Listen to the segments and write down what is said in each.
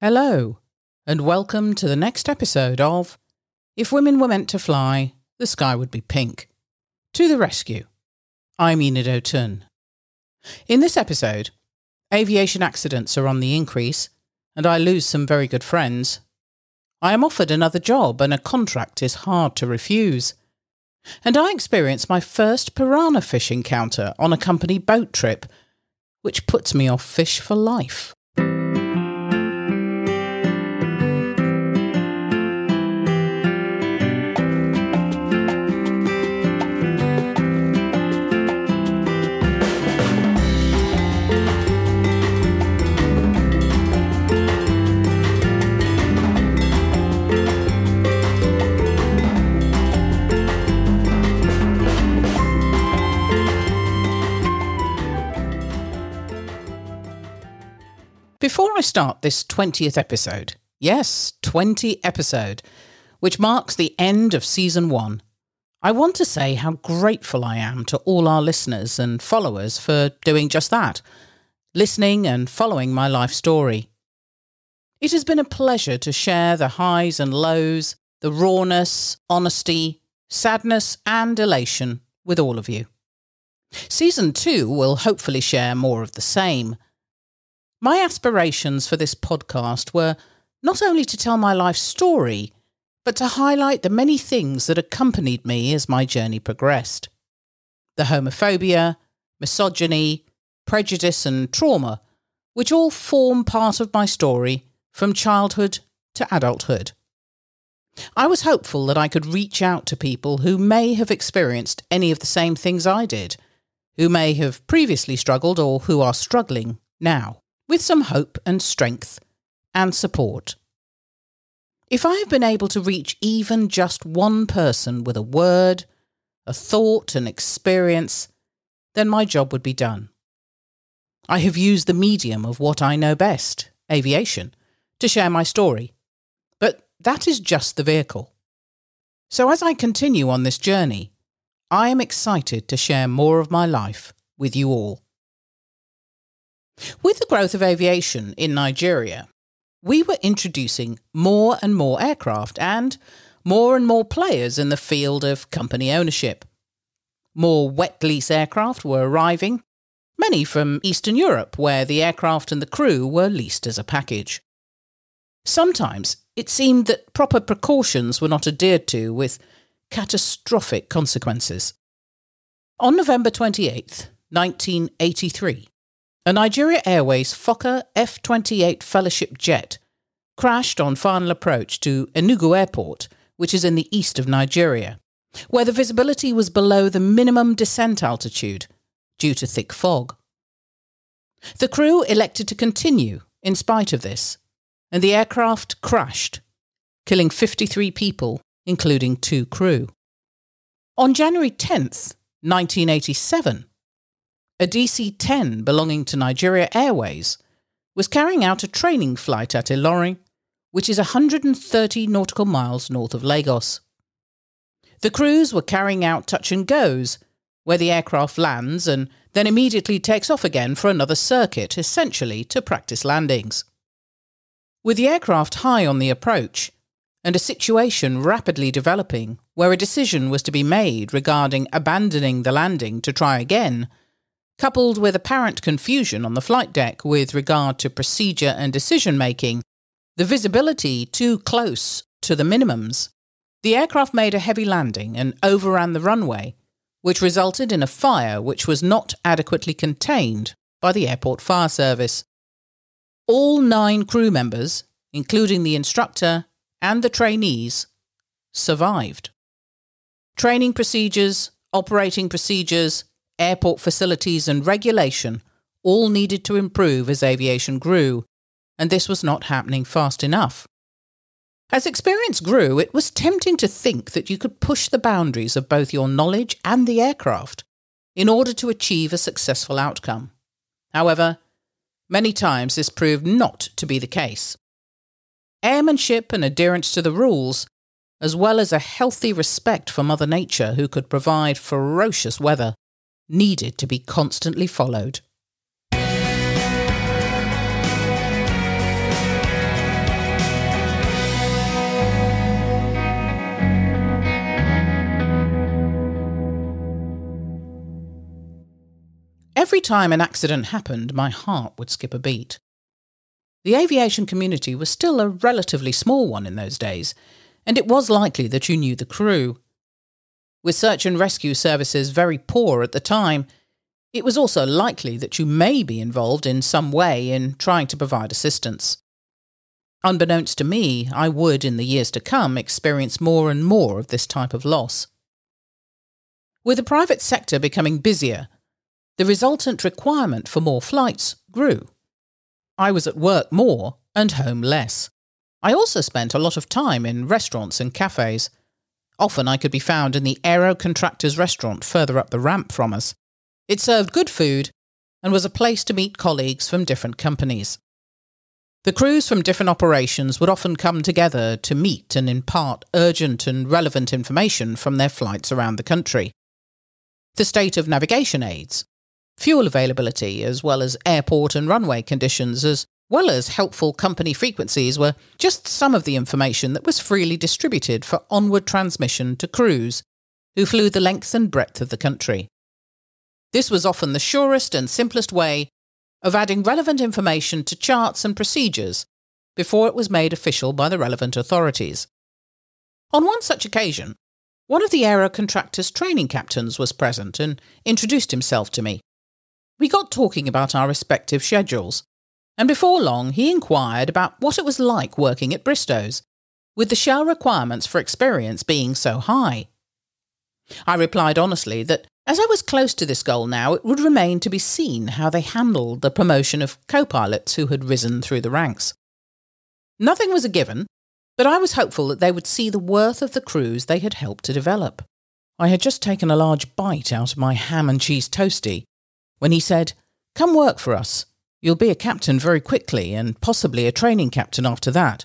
Hello, and welcome to the next episode of If Women Were Meant to Fly, the Sky Would Be Pink. To the rescue. I'm Enid O'Toole. In this episode, aviation accidents are on the increase, and I lose some very good friends. I am offered another job, and a contract is hard to refuse. And I experience my first piranha fish encounter on a company boat trip, which puts me off fish for life. Before I start this 20th episode, yes, 20 episode, which marks the end of season one, I want to say how grateful I am to all our listeners and followers for doing just that, listening and following my life story. It has been a pleasure to share the highs and lows, the rawness, honesty, sadness, and elation with all of you. Season two will hopefully share more of the same my aspirations for this podcast were not only to tell my life story, but to highlight the many things that accompanied me as my journey progressed. The homophobia, misogyny, prejudice, and trauma, which all form part of my story from childhood to adulthood. I was hopeful that I could reach out to people who may have experienced any of the same things I did, who may have previously struggled or who are struggling now with some hope and strength and support. If I have been able to reach even just one person with a word, a thought, an experience, then my job would be done. I have used the medium of what I know best, aviation, to share my story. But that is just the vehicle. So as I continue on this journey, I am excited to share more of my life with you all. With the growth of aviation in Nigeria, we were introducing more and more aircraft and more and more players in the field of company ownership. More wet lease aircraft were arriving, many from Eastern Europe, where the aircraft and the crew were leased as a package. Sometimes it seemed that proper precautions were not adhered to, with catastrophic consequences. On November 28, 1983, a Nigeria Airways Fokker F 28 Fellowship jet crashed on final approach to Enugu Airport, which is in the east of Nigeria, where the visibility was below the minimum descent altitude due to thick fog. The crew elected to continue in spite of this, and the aircraft crashed, killing 53 people, including two crew. On January 10th, 1987, a DC 10 belonging to Nigeria Airways, was carrying out a training flight at Ilorin, which is 130 nautical miles north of Lagos. The crews were carrying out touch and goes, where the aircraft lands and then immediately takes off again for another circuit, essentially to practice landings. With the aircraft high on the approach, and a situation rapidly developing where a decision was to be made regarding abandoning the landing to try again, coupled with apparent confusion on the flight deck with regard to procedure and decision making, the visibility too close to the minimums, the aircraft made a heavy landing and overran the runway, which resulted in a fire which was not adequately contained by the airport fire service. All nine crew members, including the instructor and the trainees, survived. Training procedures, operating procedures, airport facilities, and regulation all needed to improve as aviation grew, and this was not happening fast enough. As experience grew, it was tempting to think that you could push the boundaries of both your knowledge and the aircraft in order to achieve a successful outcome. However, many times this proved not to be the case. Airmanship and adherence to the rules, as well as a healthy respect for Mother Nature who could provide ferocious weather, needed to be constantly followed. Every time an accident happened, my heart would skip a beat. The aviation community was still a relatively small one in those days, and it was likely that you knew the crew. With search and rescue services very poor at the time, it was also likely that you may be involved in some way in trying to provide assistance. Unbeknownst to me, I would, in the years to come, experience more and more of this type of loss. With the private sector becoming busier, the resultant requirement for more flights grew. I was at work more and home less. I also spent a lot of time in restaurants and cafes. Often I could be found in the Aero Contractors restaurant further up the ramp from us. It served good food and was a place to meet colleagues from different companies. The crews from different operations would often come together to meet and impart urgent and relevant information from their flights around the country. The state of navigation aids, fuel availability, as well as airport and runway conditions, as well as helpful company frequencies, were just some of the information that was freely distributed for onward transmission to crews who flew the length and breadth of the country. This was often the surest and simplest way of adding relevant information to charts and procedures before it was made official by the relevant authorities. On one such occasion, one of the aero contractor's training captains was present and introduced himself to me. We got talking about our respective schedules, and before long he inquired about what it was like working at Bristow's, with the shell requirements for experience being so high. I replied honestly that as I was close to this goal now, it would remain to be seen how they handled the promotion of co pilots who had risen through the ranks. Nothing was a given, but I was hopeful that they would see the worth of the crews they had helped to develop. I had just taken a large bite out of my ham and cheese toasty when he said, Come work for us. You'll be a captain very quickly, and possibly a training captain after that.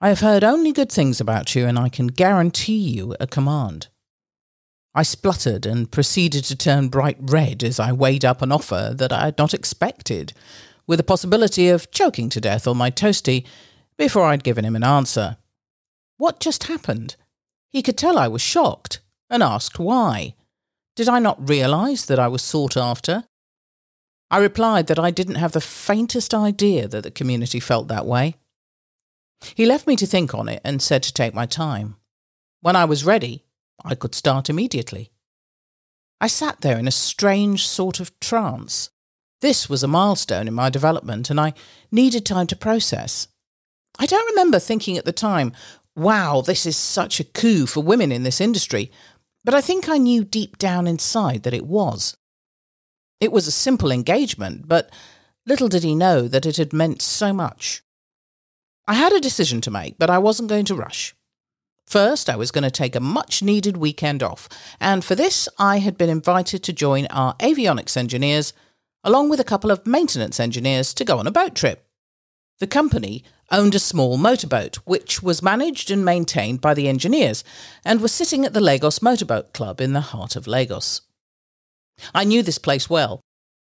I have heard only good things about you, and I can guarantee you a command. I spluttered and proceeded to turn bright red as I weighed up an offer that I had not expected, with the possibility of choking to death on my toasty before I'd given him an answer. What just happened? He could tell I was shocked, and asked why. Did I not realise that I was sought after? I replied that I didn't have the faintest idea that the community felt that way. He left me to think on it and said to take my time. When I was ready, I could start immediately. I sat there in a strange sort of trance. This was a milestone in my development, and I needed time to process. I don't remember thinking at the time, wow, this is such a coup for women in this industry, but I think I knew deep down inside that it was. It was a simple engagement, but little did he know that it had meant so much. I had a decision to make, but I wasn't going to rush. First, I was going to take a much needed weekend off, and for this, I had been invited to join our avionics engineers, along with a couple of maintenance engineers, to go on a boat trip. The company owned a small motorboat, which was managed and maintained by the engineers, and was sitting at the Lagos Motorboat Club in the heart of Lagos. I knew this place well.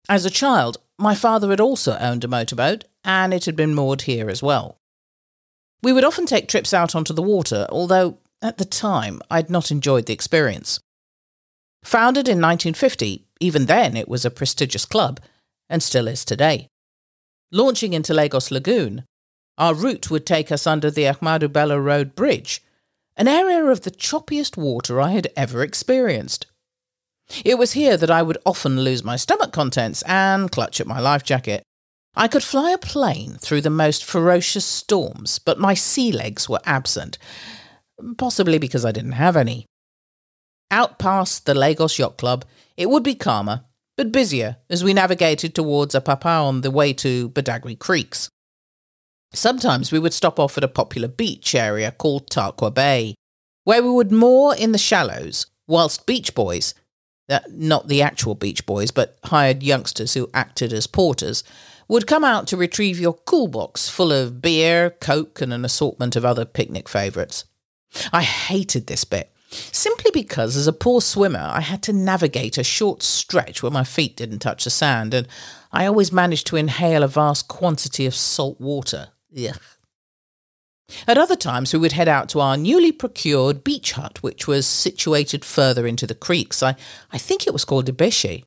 As a child, my father had also owned a motorboat, and it had been moored here as well. We would often take trips out onto the water, although at the time I'd not enjoyed the experience. Founded in 1950, even then it was a prestigious club, and still is today. Launching into Lagos Lagoon, our route would take us under the Ahmadu Bello Road Bridge, an area of the choppiest water I had ever experienced. It was here that I would often lose my stomach contents and clutch at my life jacket. I could fly a plane through the most ferocious storms, but my sea legs were absent, possibly because I didn't have any. Out past the Lagos Yacht Club, it would be calmer, but busier as we navigated towards Apapa on the way to Badagry Creeks. Sometimes we would stop off at a popular beach area called Tarkwa Bay, where we would moor in the shallows, whilst beach boys that not the actual Beach Boys, but hired youngsters who acted as porters, would come out to retrieve your cool box full of beer, coke, and an assortment of other picnic favourites. I hated this bit, simply because as a poor swimmer I had to navigate a short stretch where my feet didn't touch the sand, and I always managed to inhale a vast quantity of salt water. Ugh. At other times, we would head out to our newly procured beach hut, which was situated further into the creeks. I, I think it was called Ibishi.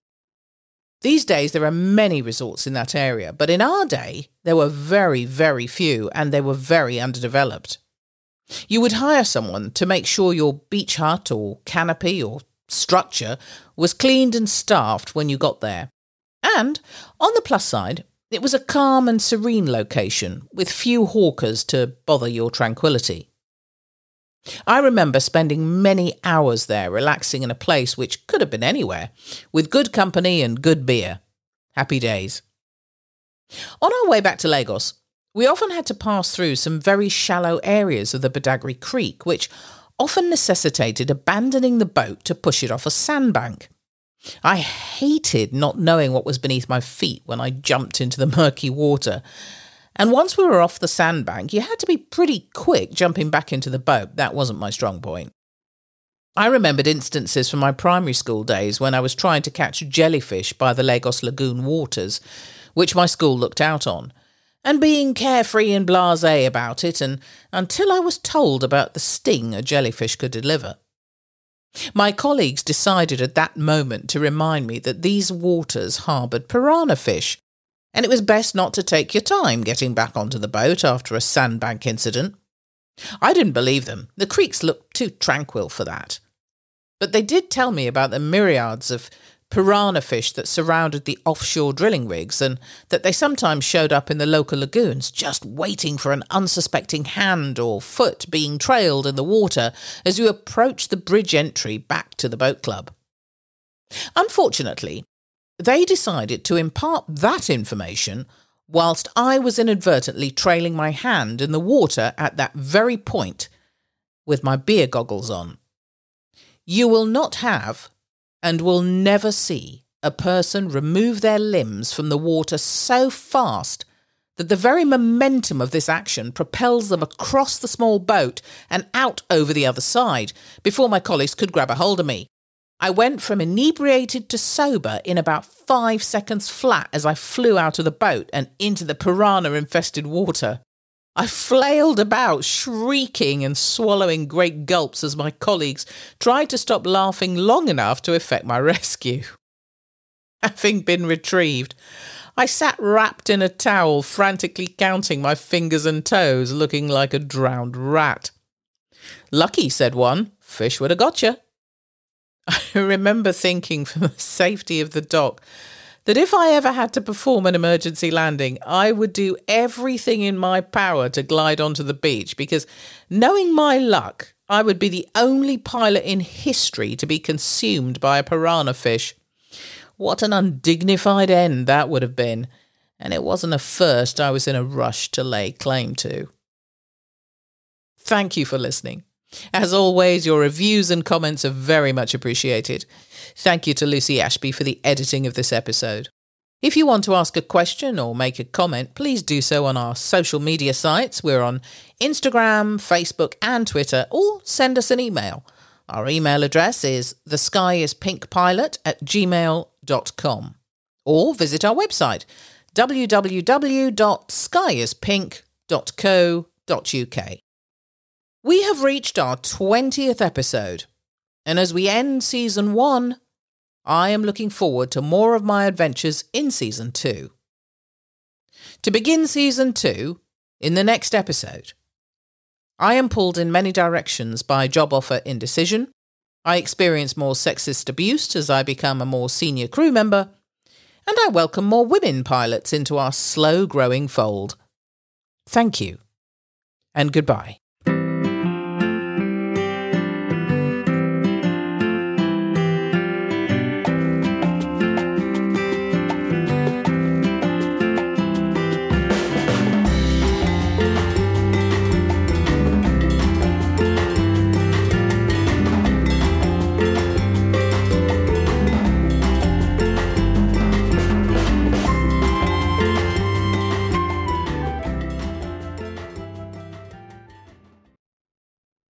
These days, there are many resorts in that area, but in our day, there were very, very few and they were very underdeveloped. You would hire someone to make sure your beach hut or canopy or structure was cleaned and staffed when you got there. And, on the plus side, it was a calm and serene location with few hawkers to bother your tranquility. I remember spending many hours there relaxing in a place which could have been anywhere, with good company and good beer. Happy days. On our way back to Lagos, we often had to pass through some very shallow areas of the Badagry Creek, which often necessitated abandoning the boat to push it off a sandbank. I hated not knowing what was beneath my feet when I jumped into the murky water. And once we were off the sandbank, you had to be pretty quick jumping back into the boat. That wasn't my strong point. I remembered instances from my primary school days when I was trying to catch jellyfish by the Lagos Lagoon waters, which my school looked out on and being carefree and blase about it, and until I was told about the sting a jellyfish could deliver. My colleagues decided at that moment to remind me that these waters harboured piranha fish, and it was best not to take your time getting back onto the boat after a sandbank incident. I didn't believe them. The creeks looked too tranquil for that. But they did tell me about the myriads of piranha fish that surrounded the offshore drilling rigs and that they sometimes showed up in the local lagoons just waiting for an unsuspecting hand or foot being trailed in the water as you approach the bridge entry back to the boat club. Unfortunately, they decided to impart that information whilst I was inadvertently trailing my hand in the water at that very point with my beer goggles on. You will not have and will never see a person remove their limbs from the water so fast that the very momentum of this action propels them across the small boat and out over the other side before my colleagues could grab a hold of me. I went from inebriated to sober in about five seconds flat as I flew out of the boat and into the piranha infested water. I flailed about, shrieking and swallowing great gulps as my colleagues tried to stop laughing long enough to effect my rescue. Having been retrieved, I sat wrapped in a towel, frantically counting my fingers and toes, looking like a drowned rat. Lucky, said one, fish would have got you. I remember thinking for the safety of the dock that if I ever had to perform an emergency landing, I would do everything in my power to glide onto the beach because, knowing my luck, I would be the only pilot in history to be consumed by a piranha fish. What an undignified end that would have been, and it wasn't a first I was in a rush to lay claim to. Thank you for listening. As always, your reviews and comments are very much appreciated. Thank you to Lucy Ashby for the editing of this episode. If you want to ask a question or make a comment, please do so on our social media sites. We're on Instagram, Facebook, and Twitter, or send us an email. Our email address is theskyIspinkpilot at gmail.com. Or visit our website, www.skyispink.co.uk. We have reached our 20th episode, and as we end season one, I am looking forward to more of my adventures in season two. To begin season two, in the next episode, I am pulled in many directions by job offer indecision. I experience more sexist abuse as I become a more senior crew member, and I welcome more women pilots into our slow growing fold. Thank you, and goodbye.